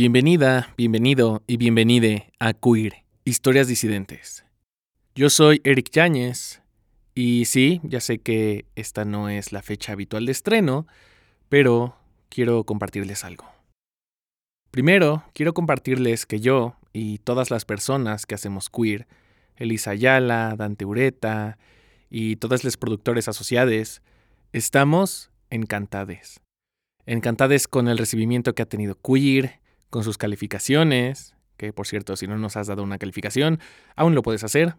Bienvenida, bienvenido y bienvenide a Queer, Historias Disidentes. Yo soy Eric Yáñez y sí, ya sé que esta no es la fecha habitual de estreno, pero quiero compartirles algo. Primero, quiero compartirles que yo y todas las personas que hacemos queer, Elisa Ayala, Dante Ureta y todas las productores asociadas, estamos encantades. Encantades con el recibimiento que ha tenido queer, con sus calificaciones, que por cierto, si no nos has dado una calificación, aún lo puedes hacer.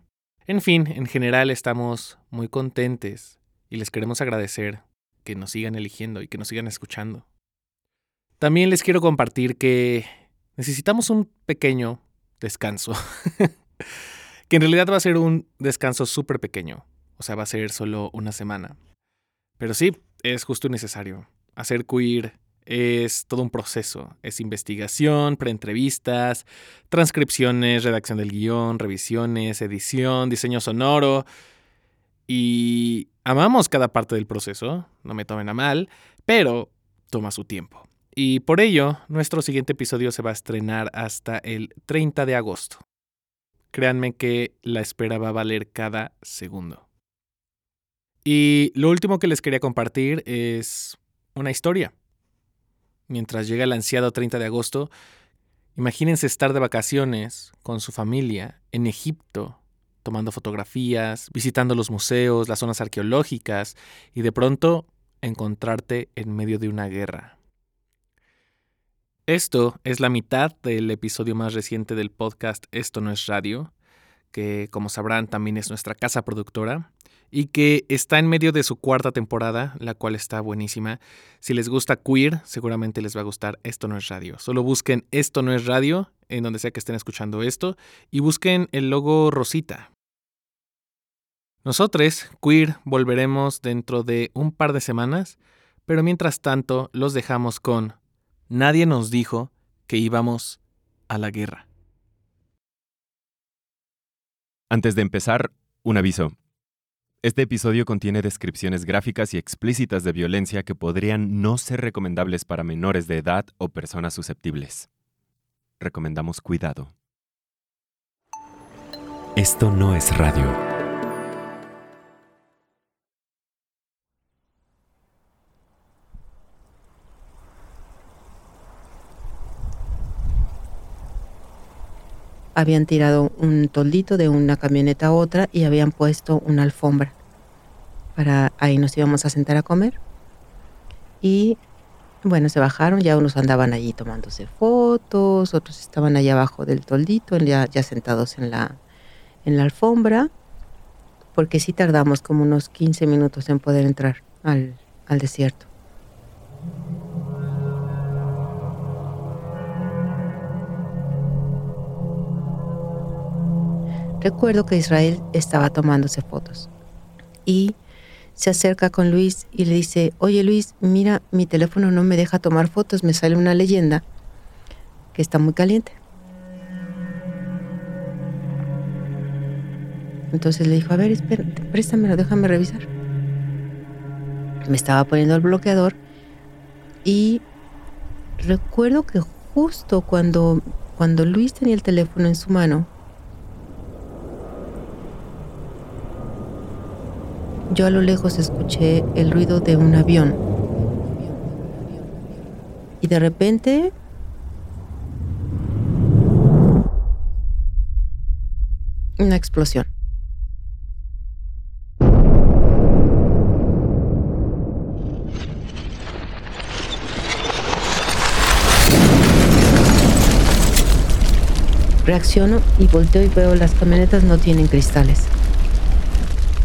En fin, en general estamos muy contentes y les queremos agradecer que nos sigan eligiendo y que nos sigan escuchando. También les quiero compartir que necesitamos un pequeño descanso, que en realidad va a ser un descanso súper pequeño, o sea, va a ser solo una semana. Pero sí, es justo y necesario. Hacer queer es todo un proceso. Es investigación, preentrevistas, transcripciones, redacción del guion, revisiones, edición, diseño sonoro. Y amamos cada parte del proceso, no me tomen a mal, pero toma su tiempo. Y por ello, nuestro siguiente episodio se va a estrenar hasta el 30 de agosto. Créanme que la espera va a valer cada segundo. Y lo último que les quería compartir es una historia. Mientras llega el ansiado 30 de agosto, imagínense estar de vacaciones con su familia en Egipto, tomando fotografías, visitando los museos, las zonas arqueológicas y de pronto encontrarte en medio de una guerra. Esto es la mitad del episodio más reciente del podcast Esto no es radio, que como sabrán también es nuestra casa productora y que está en medio de su cuarta temporada, la cual está buenísima. Si les gusta queer, seguramente les va a gustar Esto no es radio. Solo busquen Esto no es radio en donde sea que estén escuchando esto y busquen el logo Rosita. Nosotros, queer, volveremos dentro de un par de semanas, pero mientras tanto los dejamos con nadie nos dijo que íbamos a la guerra. Antes de empezar, un aviso. Este episodio contiene descripciones gráficas y explícitas de violencia que podrían no ser recomendables para menores de edad o personas susceptibles. Recomendamos cuidado. Esto no es radio. Habían tirado un toldito de una camioneta a otra y habían puesto una alfombra. Para ahí nos íbamos a sentar a comer. Y bueno, se bajaron, ya unos andaban allí tomándose fotos, otros estaban allá abajo del toldito, ya, ya sentados en la, en la alfombra, porque sí tardamos como unos 15 minutos en poder entrar al, al desierto. Recuerdo que Israel estaba tomándose fotos y se acerca con Luis y le dice, oye Luis, mira, mi teléfono no me deja tomar fotos, me sale una leyenda que está muy caliente. Entonces le dijo, a ver, espera, préstamelo, déjame revisar. Me estaba poniendo el bloqueador y recuerdo que justo cuando, cuando Luis tenía el teléfono en su mano, Yo a lo lejos escuché el ruido de un avión. Y de repente... Una explosión. Reacciono y volteo y veo las camionetas no tienen cristales.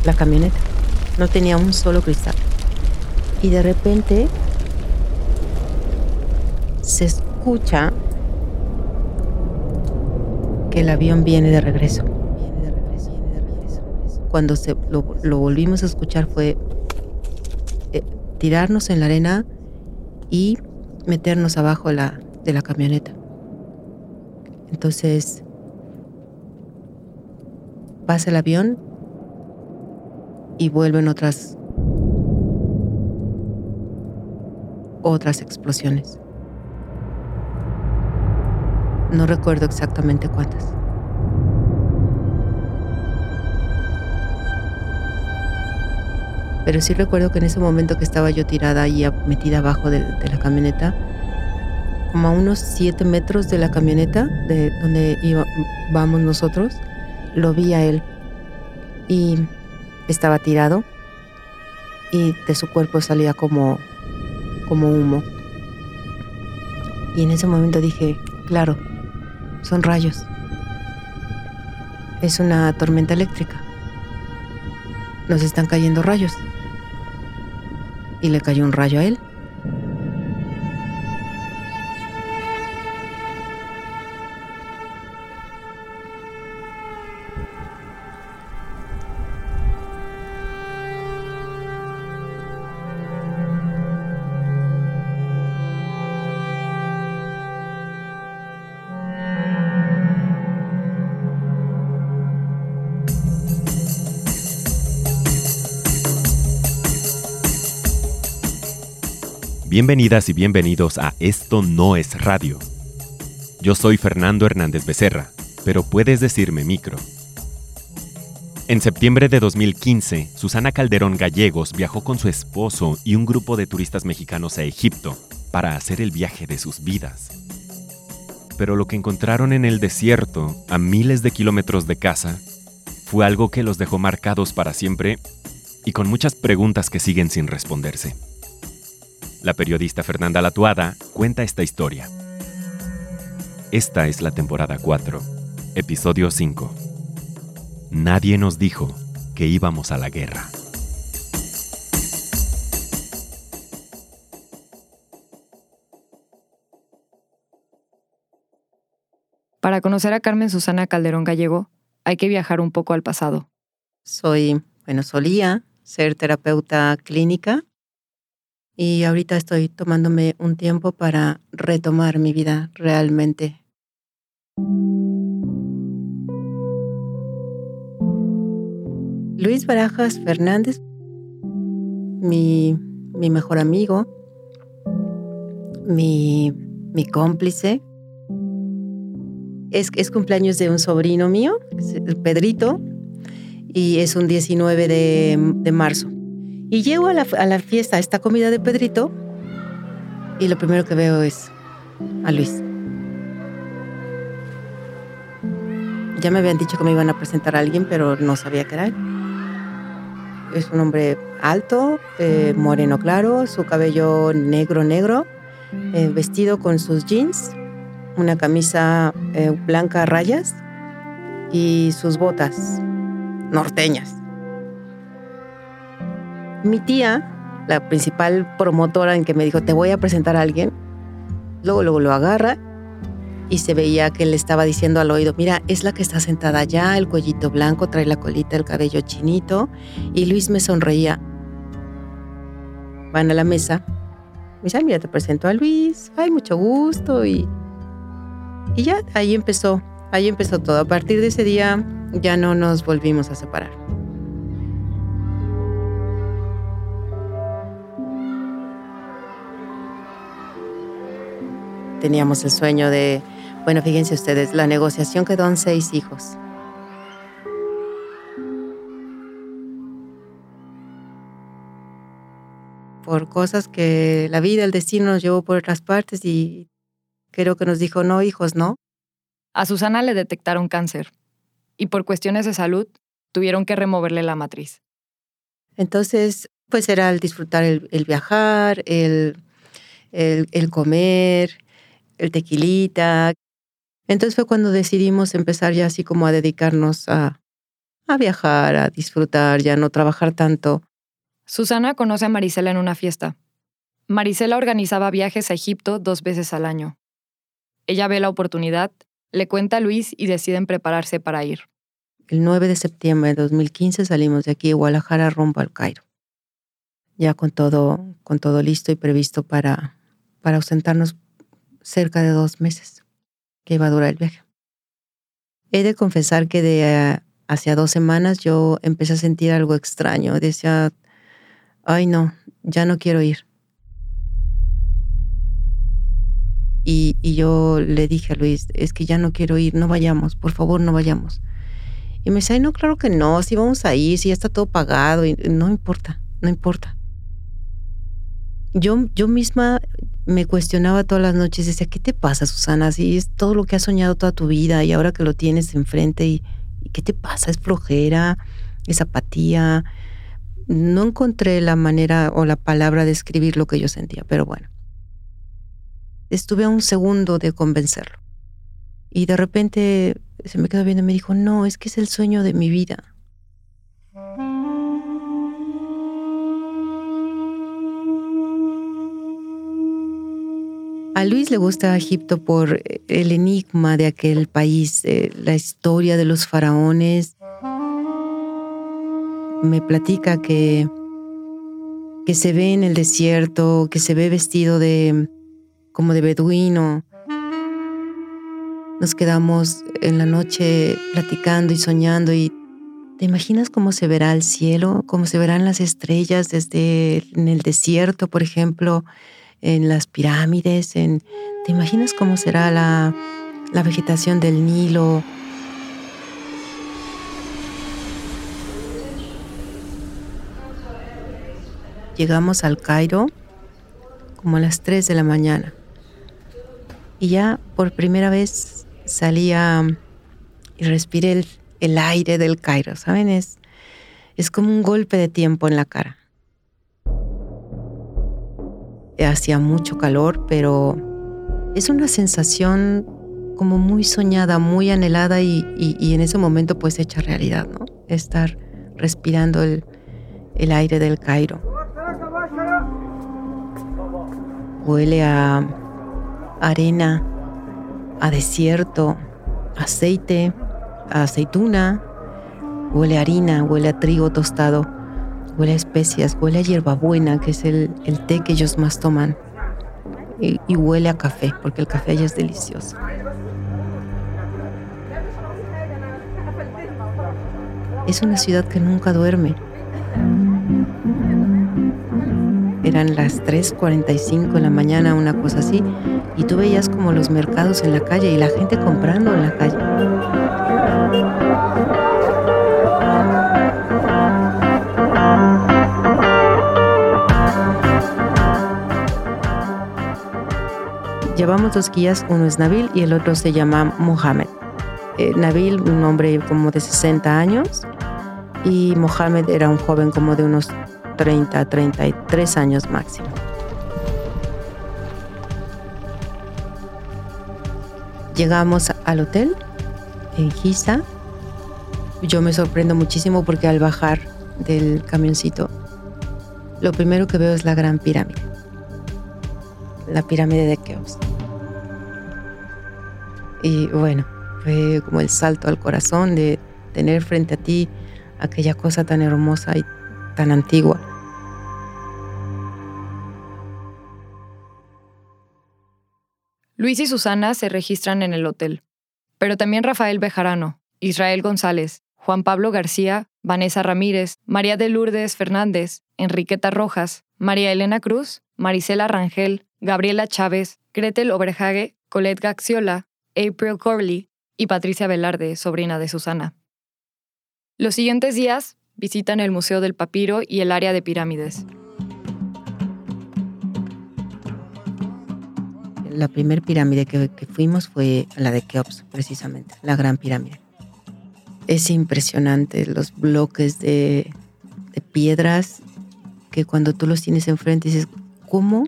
La camioneta no tenía un solo cristal. Y de repente se escucha que el avión viene de regreso. Cuando se, lo, volvimos a escuchar fue eh, tirarnos en la arena y meternos abajo de la, de la camioneta. Entonces pasa el avión y vuelven otras otras explosiones. No recuerdo exactamente cuántas. Pero sí recuerdo que en ese momento que estaba yo tirada y metida abajo de, la camioneta, como a unos 7 metros de la camioneta, de donde íbamos nosotros, lo vi a él. Y estaba tirado y de su cuerpo salía como, como humo. Y en ese momento dije, claro, son rayos. Es una tormenta eléctrica. Nos están cayendo rayos. Y le cayó un rayo a él. Bienvenidas y bienvenidos a Esto no es radio. Yo soy Fernando Hernández Becerra, pero puedes decirme micro. En septiembre de 2015, Susana Calderón Gallegos viajó con su esposo y un grupo de turistas mexicanos a Egipto para hacer el viaje de sus vidas. Pero lo que encontraron en el desierto, a miles de kilómetros de casa, fue algo que los dejó marcados para siempre y con muchas preguntas que siguen sin responderse. La periodista Fernanda Latuada cuenta esta historia. Esta es la temporada 4, episodio 5. Nadie nos dijo que íbamos a la guerra. Para conocer a Carmen Susana Calderón Gallego, hay que viajar un poco al pasado. Soy, bueno, solía ser terapeuta clínica y ahorita estoy tomándome un tiempo para retomar mi vida realmente. Luis Barajas Fernández, mi, mejor amigo, mi, cómplice, es, es, cumpleaños de un sobrino mío, Pedrito, y es un 19 de marzo. Y llego a la, fiesta, a esta comida de Pedrito, y lo primero que veo es a Luis. Ya me habían dicho que me iban a presentar a alguien, pero no sabía que era. Es un hombre alto, eh, moreno claro, su cabello negro, negro, eh, vestido con sus jeans, una camisa eh, blanca a rayas y sus botas norteñas. Mi tía, la principal promotora en que me dijo, te voy a presentar a alguien, luego, luego lo agarra y se veía que le estaba diciendo al oído, mira, es la que está sentada allá, el cuellito blanco, trae la colita, el cabello chinito. Y Luis me sonreía. Van a la mesa. Me dice, mira, te presento a Luis, ay, mucho gusto. Y, y ya, ahí empezó, ahí empezó todo. A partir de ese día ya no nos volvimos a separar. Teníamos el sueño de, bueno, fíjense ustedes, la negociación quedó en seis hijos. Por cosas que la vida, el destino nos llevó por otras partes y creo que nos dijo, no, hijos, no. A Susana le detectaron cáncer y por cuestiones de salud tuvieron que removerle la matriz. Entonces, pues era el disfrutar el, viajar, el, el, comer, el tequilita. Entonces fue cuando decidimos empezar ya así como a dedicarnos a, a viajar, a disfrutar, ya no trabajar tanto. Susana conoce a Marisela en una fiesta. Marisela organizaba viajes a Egipto dos veces al año. Ella ve la oportunidad, le cuenta a Luis y deciden prepararse para ir. El 9 de septiembre de 2015 salimos de aquí de Guadalajara rumbo al Cairo. Ya con todo, con todo listo y previsto para, para ausentarnos cerca de dos meses que iba a durar el viaje. He de confesar que de eh, hacia dos semanas yo empecé a sentir algo extraño. Decía, ay no, ya no quiero ir. Y, y, yo le dije a Luis, es que ya no quiero ir, no vayamos, por favor, no vayamos. Y me dice, Ay, no, claro que no, si vamos a ir, si ya está todo pagado, no importa, no importa. Yo, yo misma me cuestionaba todas las noches, decía, ¿qué te pasa, Susana? Si es todo lo que has soñado toda tu vida y ahora que lo tienes enfrente, ¿y, ¿y qué te pasa? ¿Es flojera? ¿Es apatía? No encontré la manera o la palabra de escribir lo que yo sentía, pero bueno estuve a un segundo de convencerlo. Y de repente se me quedó viendo y me dijo, no, es que es el sueño de mi vida. A Luis le gusta Egipto por el enigma de aquel país, eh, la historia de los faraones. Me platica que, que se ve en el desierto, que se ve vestido de, como de beduino. Nos quedamos en la noche platicando y soñando y ¿te imaginas cómo se verá el cielo? ¿Cómo se verán las estrellas desde en el desierto, por ejemplo, en las pirámides? En, ¿Te imaginas cómo será la, la vegetación del Nilo? Llegamos al Cairo como a las 3 de la mañana. Y ya por primera vez salía y respiré el, aire del Cairo, ¿saben? Es, es como un golpe de tiempo en la cara. Hacía mucho calor, pero es una sensación como muy soñada, muy anhelada y, en ese momento pues hecha realidad, ¿no? Estar respirando el, el aire del Cairo. Huele a arena, a desierto, aceite, a aceituna, huele a harina, huele a trigo tostado, huele a especias, huele a hierbabuena, que es el, té que ellos más toman, y, y huele a café, porque el café allá es delicioso. Es una ciudad que nunca duerme. Eran las 3.45 de la mañana, una cosa así, y tú veías como los mercados en la calle y la gente comprando en la calle. Llevamos dos guías, uno es Nabil y el otro se llama Mohamed. Eh, Nabil, un hombre como de 60 años, y Mohamed era un joven como de unos 30, 33 años máximo. Llegamos al hotel en Giza. Yo me sorprendo muchísimo porque al bajar del camioncito, lo primero que veo es la gran pirámide. La pirámide de Keops. Y bueno, fue como el salto al corazón de tener frente a ti aquella cosa tan hermosa y tan antigua. Luis y Susana se registran en el hotel, pero también Rafael Bejarano, Israel González, Juan Pablo García, Vanessa Ramírez, María de Lourdes Fernández, Enriqueta Rojas, María Elena Cruz, Marisela Rangel, Gabriela Chávez, Gretel Oberhage, Colette Gaxiola, April Corley y Patricia Velarde, sobrina de Susana. Los siguientes días visitan el Museo del Papiro y el área de pirámides. La primera pirámide que, fuimos fue la de Keops, precisamente, la gran pirámide. Es impresionante los bloques de, de piedras que cuando tú los tienes enfrente dices, ¿cómo?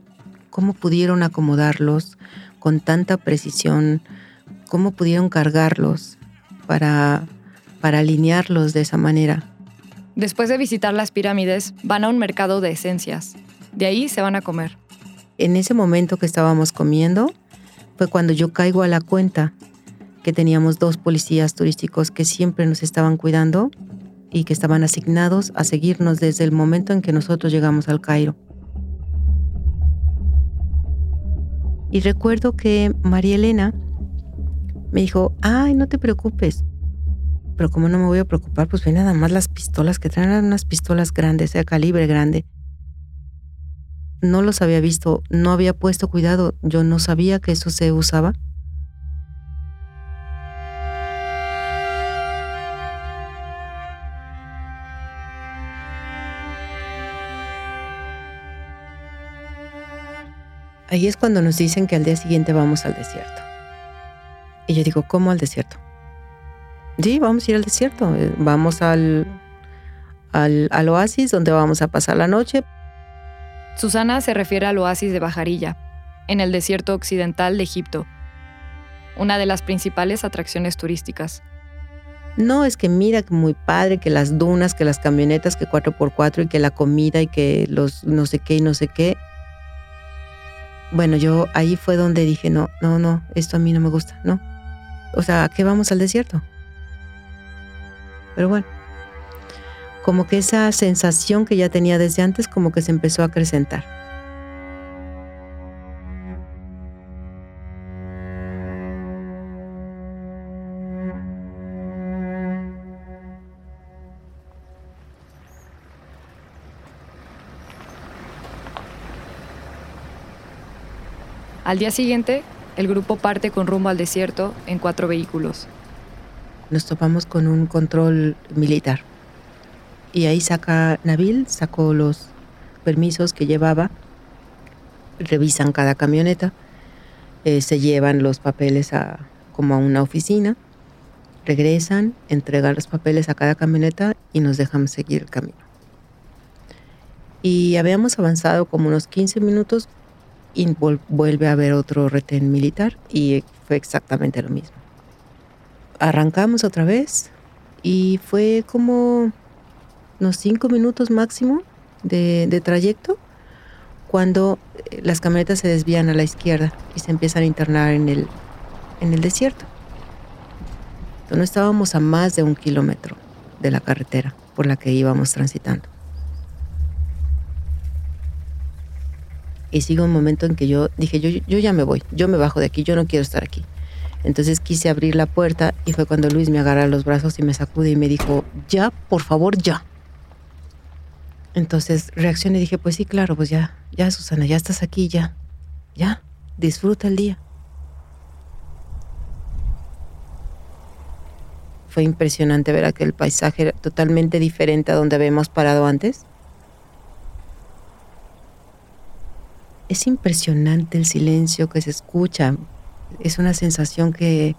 ¿Cómo pudieron acomodarlos con tanta precisión? ¿Cómo pudieron cargarlos para, para alinearlos de esa manera? Después de visitar las pirámides, van a un mercado de esencias. De ahí se van a comer. En ese momento que estábamos comiendo, fue cuando yo caigo a la cuenta que teníamos dos policías turísticos que siempre nos estaban cuidando y que estaban asignados a seguirnos desde el momento en que nosotros llegamos al Cairo. Y recuerdo que María Elena me dijo, ay, no te preocupes, pero como no me voy a preocupar, pues ve nada más las pistolas que traen unas pistolas grandes, de calibre grande. no los había visto, no había puesto cuidado, yo no sabía que eso se usaba. Ahí es cuando nos dicen que al día siguiente vamos al desierto. Y yo digo, ¿cómo al desierto? Sí, vamos a ir al desierto. Eh, vamos al, al, al oasis donde vamos a pasar la noche. Susana se refiere al oasis de Bajarilla, en el desierto occidental de Egipto, una de las principales atracciones turísticas. No, es que mira, que muy padre, que las dunas, que las camionetas, que 4x4 y que la comida y que los no sé qué y no sé qué. Bueno, yo ahí fue donde dije, no, no, no, esto a mí no me gusta, no. O sea, ¿a qué vamos al desierto? Pero bueno, como que esa sensación que ya tenía desde antes, como que se empezó a acrecentar. Al día siguiente, el grupo parte con rumbo al desierto en cuatro vehículos. Nos topamos con un control militar. Y ahí saca Nabil, sacó los permisos que llevaba, revisan cada camioneta, eh, se llevan los papeles a, como a una oficina, regresan, entregan los papeles a cada camioneta y nos dejan seguir el camino. Y habíamos avanzado como unos 15 minutos y vuelve a haber otro retén militar y fue exactamente lo mismo. Arrancamos otra vez y fue como unos cinco minutos máximo de, trayecto cuando eh, las camionetas se desvían a la izquierda y se empiezan a internar en el, en el desierto. No estábamos a más de un kilómetro de la carretera por la que íbamos transitando. Y sigo un momento en que yo dije, yo, yo ya me voy, yo me bajo de aquí, yo no quiero estar aquí. Entonces quise abrir la puerta y fue cuando Luis me agarra los brazos y me sacude y me dijo, ya, por favor, ya. Entonces reaccioné y dije, pues sí, claro, pues ya, ya, Susana, ya estás aquí, ya, ya, disfruta el día. Fue impresionante ver aquel paisaje totalmente diferente a donde habíamos parado antes. Es impresionante el silencio que se escucha. Es una sensación que,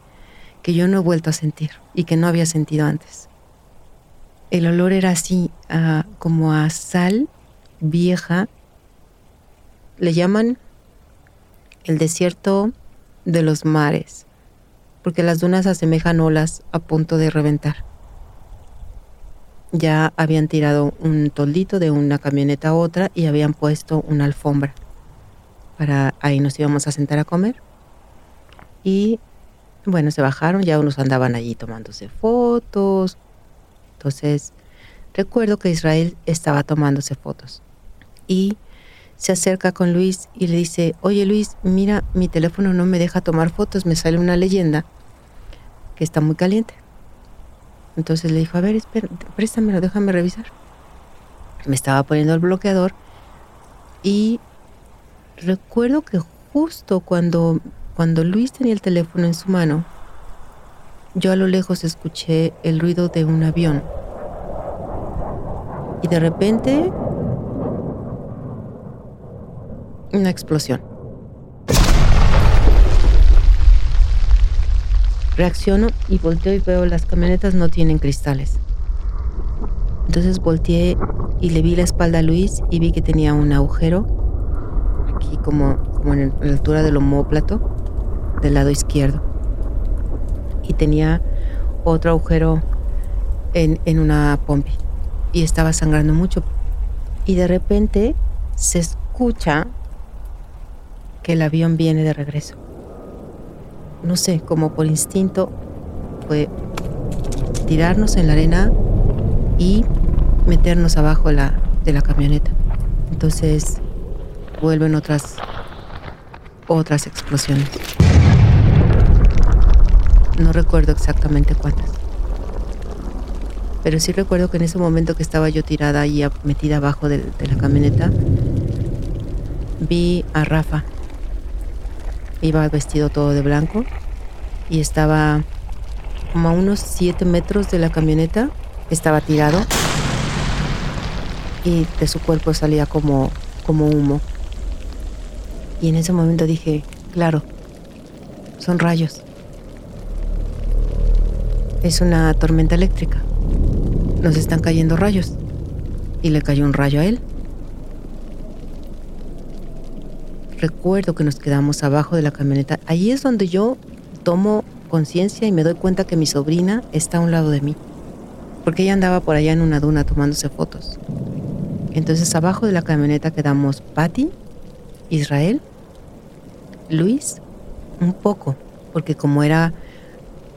que yo no he vuelto a sentir y que no había sentido antes. El olor era así, como a sal vieja. Le llaman el desierto de los mares, porque las dunas asemejan olas a punto de reventar. Ya habían tirado un toldito de una camioneta a otra y habían puesto una alfombra para ahí nos íbamos a sentar a comer. Y bueno, se bajaron, ya unos andaban allí tomándose fotos. Entonces, recuerdo que Israel estaba tomándose fotos. Y se acerca con Luis y le dice, oye Luis, mira, mi teléfono no me deja tomar fotos, me sale una leyenda que está muy caliente. Entonces le dijo, a ver, espera, préstamelo, déjame revisar. Me estaba poniendo el bloqueador y recuerdo que justo cuando, cuando Luis tenía el teléfono en su mano, yo a lo lejos escuché el ruido de un avión. Y de repente, una explosión. Reacciono y volteo y veo las camionetas no tienen cristales. Entonces volteé y le vi la espalda a Luis y vi que tenía un agujero aquí como, en la altura del homóplato del lado izquierdo. Y tenía otro agujero en, en una pompi y estaba sangrando mucho. Y de repente se escucha que el avión viene de regreso. No sé, como por instinto fue tirarnos en la arena y meternos abajo la, de la camioneta. Entonces vuelven otras otras explosiones. No recuerdo exactamente cuántas. Pero sí recuerdo que en ese momento que estaba yo tirada ahí metida abajo de, de la camioneta, vi a Rafa. Iba vestido todo de blanco y estaba como a unos 7 metros de la camioneta. Estaba tirado y de su cuerpo salía como, como humo. Y en ese momento dije, claro, son rayos. Es una tormenta eléctrica. Nos están cayendo rayos. Y le cayó un rayo a él. Recuerdo que nos quedamos abajo de la camioneta. Allí es donde yo tomo conciencia y me doy cuenta que mi sobrina está a un lado de mí. Porque ella andaba por allá en una duna tomándose fotos. Entonces abajo de la camioneta quedamos Patty, Israel, Luis, un poco, porque como era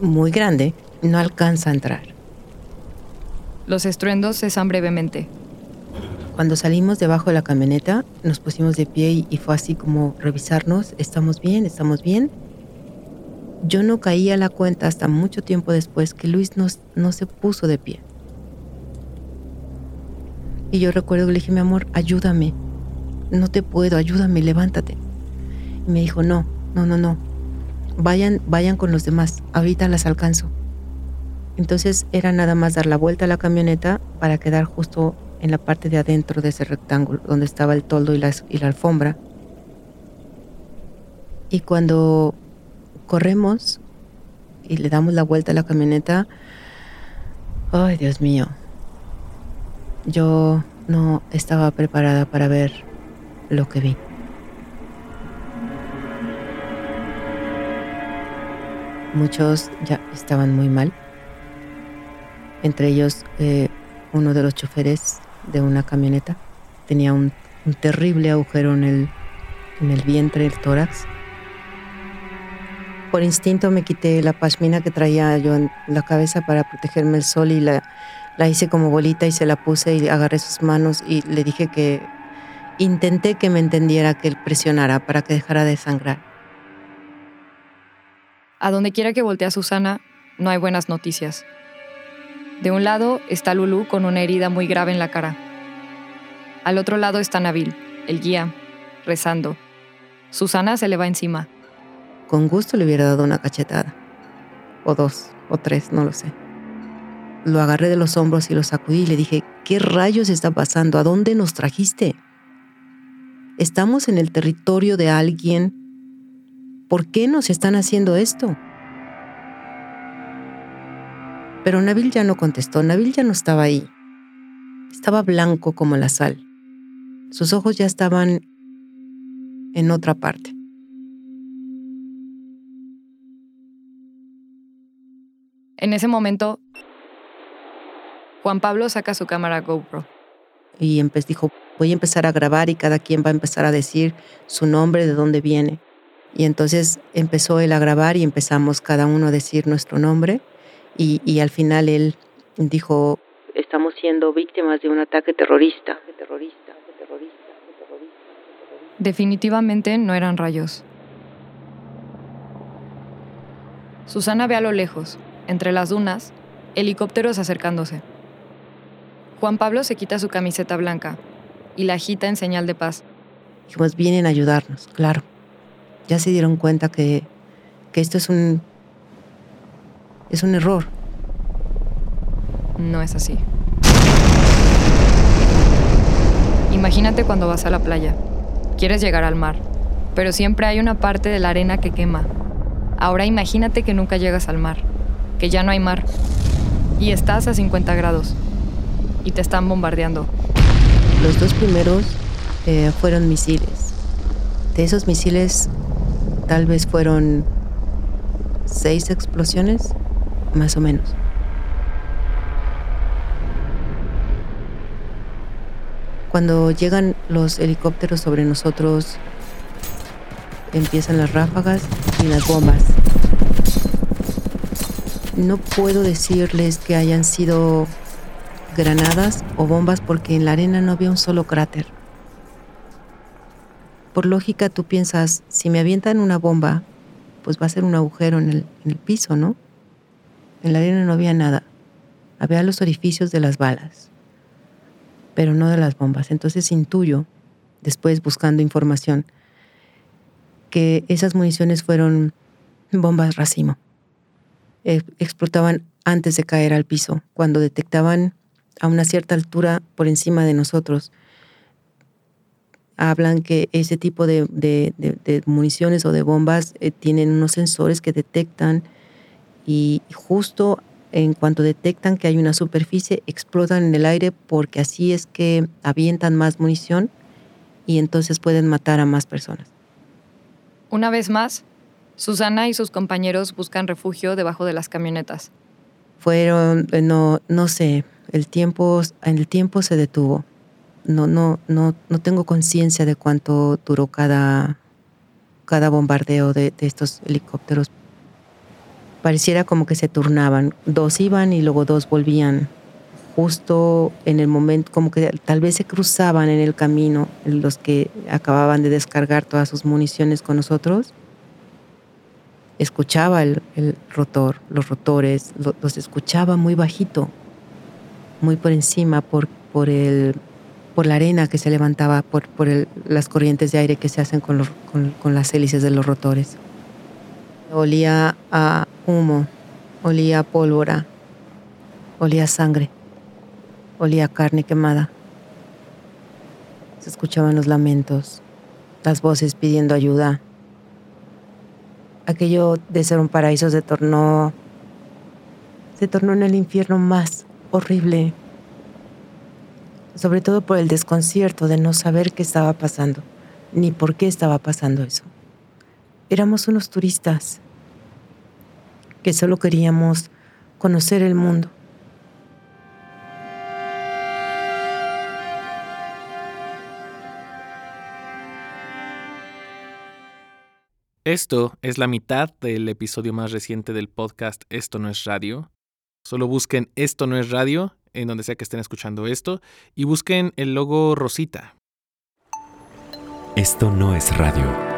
muy grande, no alcanza a entrar. Los estruendos cesan brevemente. Cuando salimos debajo de la camioneta, nos pusimos de pie y, fue así como revisarnos, estamos bien, estamos bien. Yo no caí a la cuenta hasta mucho tiempo después que Luis no se puso de pie. Y yo recuerdo que le dije, mi amor, ayúdame. No te puedo, ayúdame, levántate. Y me dijo, no, no, no, no. Vayan, vayan con los demás. Ahorita las alcanzo. Entonces era nada más dar la vuelta a la camioneta para quedar justo en la parte de adentro de ese rectángulo donde estaba el toldo y la, y la alfombra. Y cuando corremos y le damos la vuelta a la camioneta, ay Dios mío, yo no estaba preparada para ver lo que vi. Muchos ya estaban muy mal, entre ellos eh, uno de los choferes de una camioneta. Tenía un, terrible agujero en el, en el vientre, el tórax. Por instinto me quité la pashmina que traía yo en la cabeza para protegerme el sol y la, la hice como bolita y se la puse y agarré sus manos y le dije que intenté que me entendiera que él presionara para que dejara de sangrar. A donde quiera que voltea Susana, no hay buenas noticias. De un lado está Lulu con una herida muy grave en la cara. Al otro lado está Nabil, el guía, rezando. Susana se le va encima. Con gusto le hubiera dado una cachetada. O dos, o tres, no lo sé. Lo agarré de los hombros y lo sacudí y le dije, ¿qué rayos está pasando? ¿A dónde nos trajiste? Estamos en el territorio de alguien. ¿Por qué nos están haciendo esto? Pero Nabil ya no contestó, Nabil ya no estaba ahí. Estaba blanco como la sal. Sus ojos ya estaban en otra parte. En ese momento, Juan Pablo saca su cámara GoPro. Y dijo, voy a empezar a grabar y cada quien va a empezar a decir su nombre, de dónde viene. Y entonces empezó él a grabar y empezamos cada uno a decir nuestro nombre y, al final él dijo, estamos siendo víctimas de un ataque terrorista. Definitivamente no eran rayos. Susana ve a lo lejos, entre las dunas, helicópteros acercándose. Juan Pablo se quita su camiseta blanca y la agita en señal de paz. Dijimos, vienen a ayudarnos, claro. Ya se dieron cuenta que, que esto es un es un error. No es así. Imagínate cuando vas a la playa. Quieres llegar al mar, pero siempre hay una parte de la arena que quema. Ahora imagínate que nunca llegas al mar, que ya no hay mar, y estás a 50 grados, y te están bombardeando. Los dos primeros eh, fueron misiles. De esos misiles, tal vez fueron seis explosiones más o menos. Cuando llegan los helicópteros sobre nosotros, empiezan las ráfagas y las bombas. No puedo decirles que hayan sido granadas o bombas porque en la arena no había un solo cráter. Por lógica tú piensas, si me avientan una bomba, pues va a ser un agujero en el, en el piso, ¿no? En la arena no había nada. Había los orificios de las balas, pero no de las bombas. Entonces intuyo después buscando información, que esas municiones fueron bombas racimo. Eh, explotaban antes de caer al piso, cuando detectaban a una cierta altura por encima de nosotros. Hablan que ese tipo de, municiones o de bombas eh, tienen unos sensores que detectan y justo en cuanto detectan que hay una superficie, explotan en el aire porque así es que avientan más munición y entonces pueden matar a más personas. Una vez más, Susana y sus compañeros buscan refugio debajo de las camionetas. Fueron, eh, no, no sé, el tiempo, el tiempo se detuvo. No, no, no, no tengo conciencia de cuánto duró cada, cada bombardeo de, de estos helicópteros. Pareciera como que se turnaban. Dos iban y luego dos volvían. Justo en el momento, como que tal vez se cruzaban en el camino los que acababan de descargar todas sus municiones con nosotros escuchaba el, rotor, los rotores, los escuchaba muy bajito, muy por encima, por, por, el, por la arena que se levantaba, por, por las corrientes de aire que se hacen con, con, las hélices de los rotores. Olía a humo, olía a pólvora, olía a sangre, olía a carne quemada. Se escuchaban los lamentos, las voces pidiendo ayuda aquello de ser un paraíso se tornó se tornó en el infierno más horrible, sobre todo por el desconcierto de no saber qué estaba pasando, ni por qué estaba pasando eso. Éramos unos turistas que solo queríamos conocer el mundo. Esto es la mitad del episodio más reciente del podcast Esto no es radio. Solo busquen Esto no es radio en donde sea que estén escuchando esto y busquen el logo Rosita. Esto no es radio.